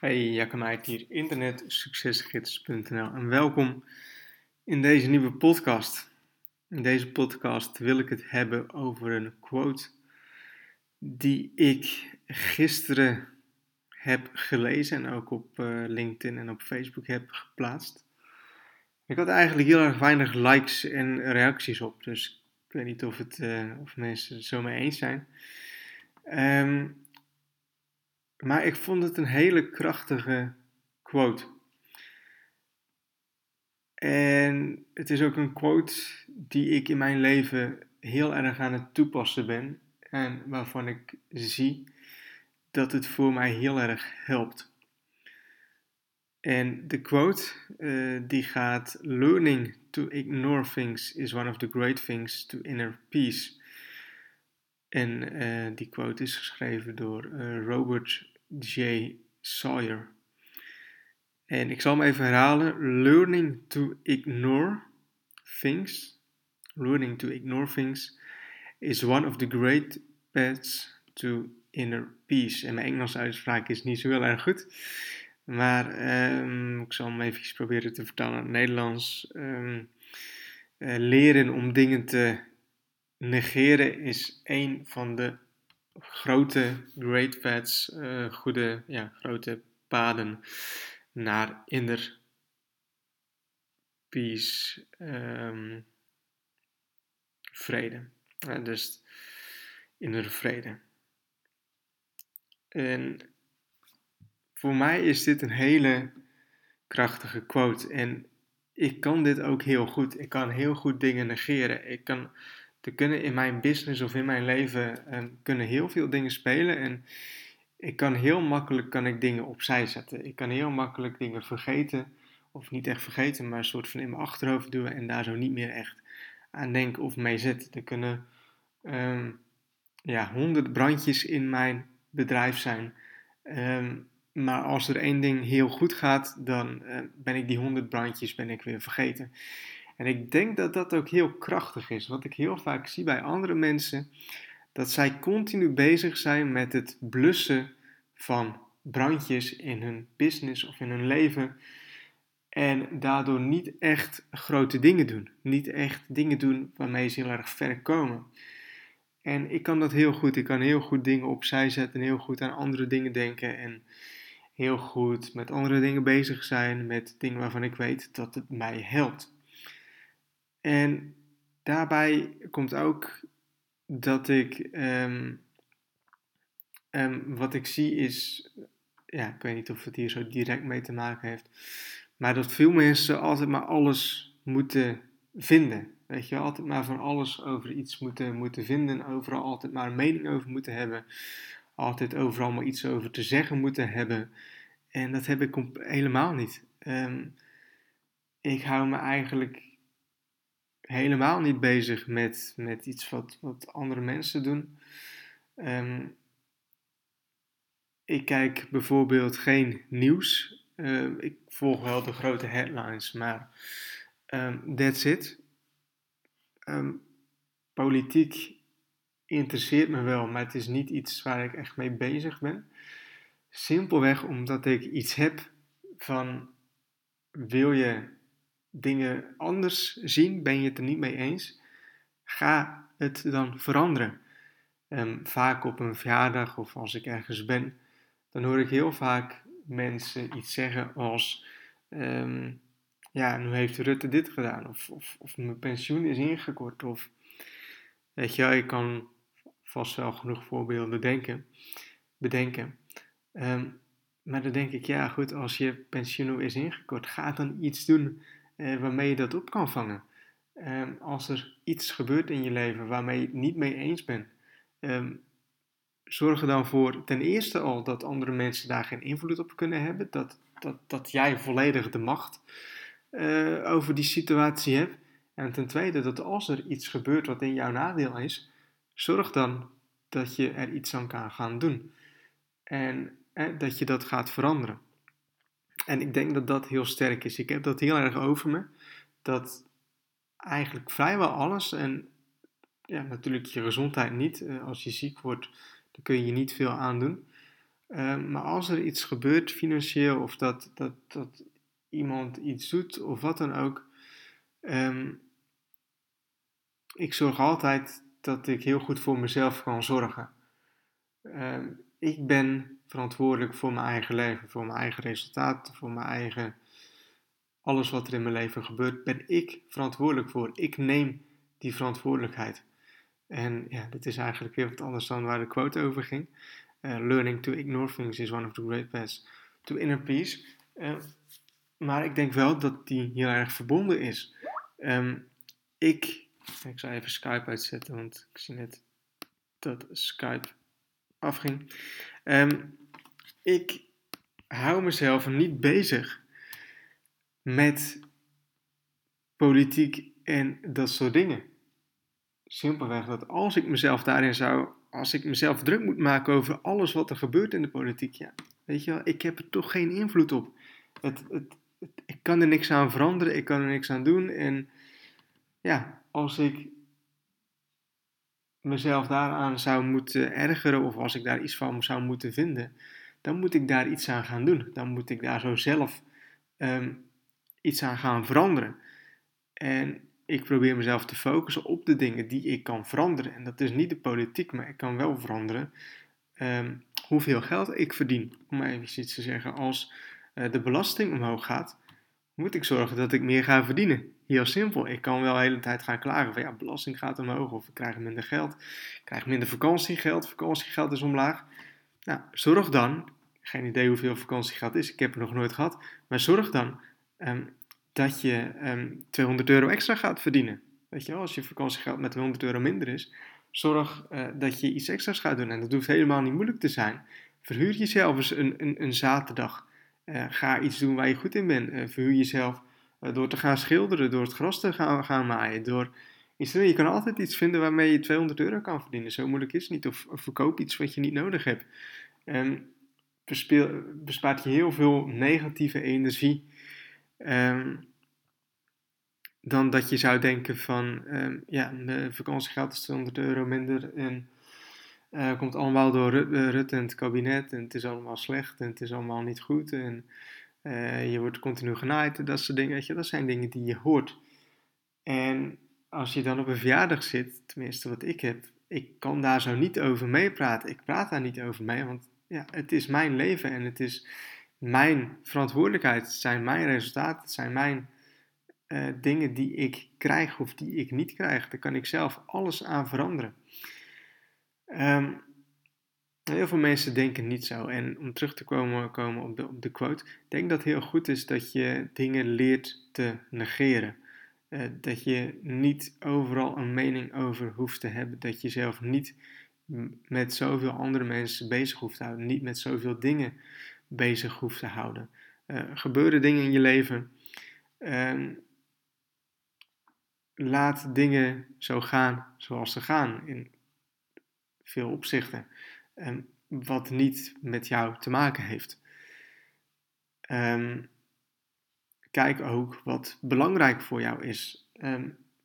Hey, Jacob hier, internetsuccesgids.nl en welkom in deze nieuwe podcast. In deze podcast wil ik het hebben over een quote die ik gisteren heb gelezen en ook op uh, LinkedIn en op Facebook heb geplaatst. Ik had eigenlijk heel erg weinig likes en reacties op, dus ik weet niet of, het, uh, of mensen het zo mee eens zijn. Um, maar ik vond het een hele krachtige quote. En het is ook een quote die ik in mijn leven heel erg aan het toepassen ben. En waarvan ik zie dat het voor mij heel erg helpt. En de quote uh, die gaat: Learning to ignore things is one of the great things to inner peace. En uh, die quote is geschreven door uh, Robert J. Sawyer. En ik zal hem even herhalen. Learning to ignore things. Learning to ignore things is one of the great paths to inner peace. En mijn Engels uitspraak is niet zo heel erg goed. Maar um, ik zal hem even proberen te vertalen in het Nederlands. Um, uh, leren om dingen te negeren is een van de grote great paths, uh, goede, ja, grote paden naar inner peace, um, vrede. Ja, dus inner vrede. En voor mij is dit een hele krachtige quote. En ik kan dit ook heel goed. Ik kan heel goed dingen negeren. Ik kan er kunnen in mijn business of in mijn leven um, kunnen heel veel dingen spelen. En ik kan heel makkelijk kan ik dingen opzij zetten. Ik kan heel makkelijk dingen vergeten. Of niet echt vergeten, maar een soort van in mijn achterhoofd doen en daar zo niet meer echt aan denken of mee zitten. Er kunnen um, ja, honderd brandjes in mijn bedrijf zijn. Um, maar als er één ding heel goed gaat, dan uh, ben ik die honderd brandjes ben ik weer vergeten. En ik denk dat dat ook heel krachtig is. Wat ik heel vaak zie bij andere mensen, dat zij continu bezig zijn met het blussen van brandjes in hun business of in hun leven. En daardoor niet echt grote dingen doen. Niet echt dingen doen waarmee ze heel erg ver komen. En ik kan dat heel goed. Ik kan heel goed dingen opzij zetten. Heel goed aan andere dingen denken. En heel goed met andere dingen bezig zijn. Met dingen waarvan ik weet dat het mij helpt. En daarbij komt ook dat ik, um, um, wat ik zie is, ja, ik weet niet of het hier zo direct mee te maken heeft, maar dat veel mensen altijd maar alles moeten vinden. Weet je, altijd maar van alles over iets moeten, moeten vinden, overal altijd maar een mening over moeten hebben, altijd overal maar iets over te zeggen moeten hebben. En dat heb ik helemaal niet. Um, ik hou me eigenlijk helemaal niet bezig met, met iets wat, wat andere mensen doen. Um, ik kijk bijvoorbeeld geen nieuws. Uh, ik volg wel de grote headlines, maar um, that's it. Politiek interesseert me wel, maar het is niet iets waar ik echt mee bezig ben. Simpelweg omdat ik iets heb van wil je dingen anders zien, ben je het er niet mee eens, ga het dan veranderen. Um, vaak op een verjaardag of als ik ergens ben, dan hoor ik heel vaak mensen iets zeggen als: um, Ja, nu heeft Rutte dit gedaan, of, of, of mijn pensioen is ingekort, of weet je, ik kan vast wel genoeg voorbeelden denken, bedenken. Um, maar dan denk ik, ja, goed, als je pensioen is ingekort, ga dan iets doen waarmee je dat op kan vangen. Um, als er iets gebeurt in je leven waarmee je het niet mee eens bent, um, zorg er dan voor ten eerste al dat andere mensen daar geen invloed op kunnen hebben. Dat, dat, dat jij volledig de macht uh, over die situatie hebt. En ten tweede dat als er iets gebeurt wat in jouw nadeel is, zorg dan dat je er iets aan kan gaan doen. En eh, dat je dat gaat veranderen. En ik denk dat dat heel sterk is. Ik heb dat heel erg over me. Dat eigenlijk vrijwel alles, en ja, natuurlijk je gezondheid niet. Eh, als je ziek wordt, dan kun je niet veel aandoen. Ehm, maar als er iets gebeurt financieel of dat, dat, dat iemand iets doet of wat dan ook, ehm, ik zorg altijd dat ik heel goed voor mezelf kan zorgen. Ehm, ik ben verantwoordelijk voor mijn eigen leven, voor mijn eigen resultaten, voor mijn eigen. Alles wat er in mijn leven gebeurt, ben ik verantwoordelijk voor. Ik neem die verantwoordelijkheid. En ja, dit is eigenlijk weer wat anders dan waar de quote over ging. Uh, learning to ignore things is one of the great paths to inner peace. Uh, maar ik denk wel dat die heel erg verbonden is. Um, ik, ik zal even Skype uitzetten, want ik zie net dat Skype afging. Um, ik hou mezelf niet bezig met politiek en dat soort dingen. Simpelweg dat als ik mezelf daarin zou, als ik mezelf druk moet maken over alles wat er gebeurt in de politiek, ja, weet je wel, ik heb er toch geen invloed op. Het, het, ik kan er niks aan veranderen, ik kan er niks aan doen. En ja, als ik mezelf daaraan zou moeten ergeren of als ik daar iets van zou moeten vinden, dan moet ik daar iets aan gaan doen. Dan moet ik daar zo zelf um, iets aan gaan veranderen. En ik probeer mezelf te focussen op de dingen die ik kan veranderen. En dat is niet de politiek, maar ik kan wel veranderen um, hoeveel geld ik verdien. Om even iets te zeggen, als uh, de belasting omhoog gaat, moet ik zorgen dat ik meer ga verdienen. Heel simpel. Ik kan wel de hele tijd gaan klagen van ja, belasting gaat omhoog of ik krijg minder geld. Ik krijg minder vakantiegeld, vakantiegeld is omlaag. Nou, zorg dan, geen idee hoeveel vakantiegeld is, ik heb het nog nooit gehad, maar zorg dan um, dat je um, ehm, 200 euro extra gaat verdienen. Weet je wel, als je vakantiegeld met 100 euro minder is, zorg uh, dat je iets extra's gaat doen. En dat hoeft helemaal niet moeilijk te zijn. Verhuur jezelf eens een, een, een zaterdag. Uh, ga iets doen waar je goed in bent. Uh, verhuur jezelf door te gaan schilderen, door het gras te gaan, gaan maaien, door iets Je kan altijd iets vinden waarmee je 200 euro kan verdienen. Zo moeilijk is het niet. Of, verkoop iets wat je niet nodig hebt. Um, bespaart je heel veel negatieve energie. Um, dan dat je zou denken van, um, ja, mijn vakantiegeld is 200 euro minder en uh, komt allemaal door Rutte en het kabinet en het is allemaal slecht en het is allemaal niet goed en uh, je wordt continu genaaid en dat soort dingen, dat zijn dingen die je hoort. En als je dan op een verjaardag zit, tenminste wat ik heb, ik kan daar zo niet over meepraten. Ik praat daar niet over mee, want ja, het is mijn leven en het is mijn verantwoordelijkheid. Het zijn mijn resultaten, het zijn mijn uh, dingen die ik krijg of die ik niet krijg. Daar kan ik zelf alles aan veranderen. Um, heel veel mensen denken niet zo. En om terug te komen, komen op, de, op de quote, ik denk dat het heel goed is dat je dingen leert te negeren. Uh, dat je niet overal een mening over hoeft te hebben. Dat je zelf niet met zoveel andere mensen bezig hoeft te houden. Niet met zoveel dingen bezig hoeft te houden. Uh, gebeuren dingen in je leven. Uh, laat dingen zo gaan zoals ze gaan in veel opzichten. Um, wat niet met jou te maken heeft. Um, kijk ook wat belangrijk voor jou is.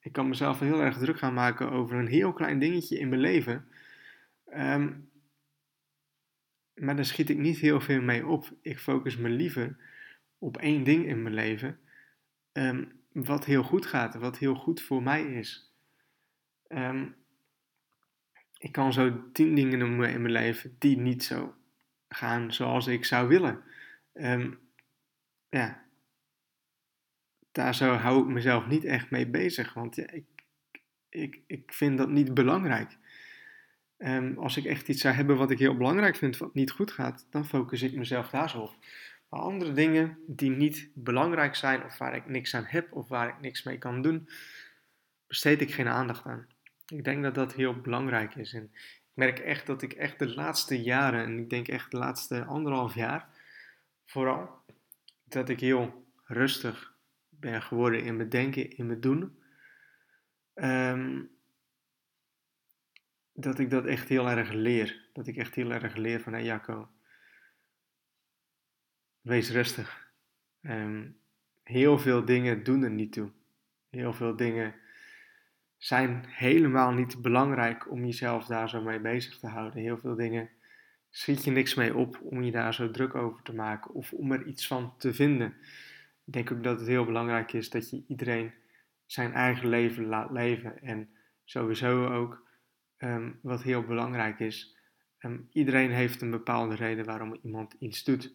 Ik kan mezelf heel erg druk gaan maken over een heel klein dingetje in mijn leven. maar daar schiet ik niet heel veel mee op. Ik focus me liever op één ding in mijn leven wat heel goed gaat, wat heel goed voor mij is. Um, ik kan zo tien dingen noemen in mijn leven die niet zo gaan zoals ik zou willen. Ja, daar zo hou ik mezelf niet echt mee bezig, want ja, ik, ik, ik vind dat niet belangrijk. Um, als ik echt iets zou hebben wat ik heel belangrijk vind, wat niet goed gaat, dan focus ik mezelf daar zo op. Maar andere dingen die niet belangrijk zijn of waar ik niks aan heb of waar ik niks mee kan doen, besteed ik geen aandacht aan. Ik denk dat dat heel belangrijk is. En ik merk echt dat ik echt de laatste jaren, en ik denk echt de laatste anderhalf jaar, vooral, dat ik heel rustig ben geworden in mijn denken, in mijn doen. Um, dat ik dat echt heel erg leer. Dat ik echt heel erg leer van, hé hey Jacco, wees rustig. Um, heel veel dingen doen er niet toe. Heel veel dingen zijn helemaal niet belangrijk om jezelf daar zo mee bezig te houden. Heel veel dingen schiet je niks mee op om je daar zo druk over te maken of om er iets van te vinden. Ik denk ook dat het heel belangrijk is dat je iedereen zijn eigen leven laat leven. En sowieso ook, ehm, wat heel belangrijk is, ehm, iedereen heeft een bepaalde reden waarom iemand iets doet.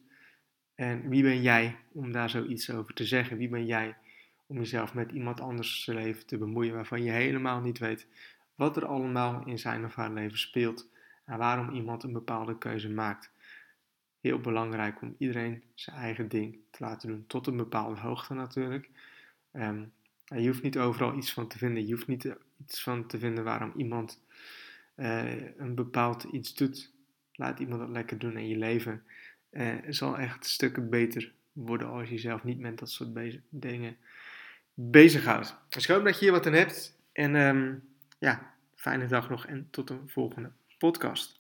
En wie ben jij om daar zoiets over te zeggen? Wie ben jij om jezelf met iemand anders leven te bemoeien waarvan je helemaal niet weet wat er allemaal in zijn of haar leven speelt en waarom iemand een bepaalde keuze maakt. Heel belangrijk om iedereen zijn eigen ding te laten doen, tot een bepaalde hoogte natuurlijk. Ehm, je hoeft niet overal iets van te vinden. Je hoeft niet iets van te vinden waarom iemand uh, een bepaald iets doet. Laat iemand dat lekker doen in je leven. Uh, zal echt stukken beter worden als je zelf niet met dat soort dingen bezighoudt. Dus ik hoop dat je hier wat aan hebt. En um, ja, fijne dag nog en tot een volgende podcast.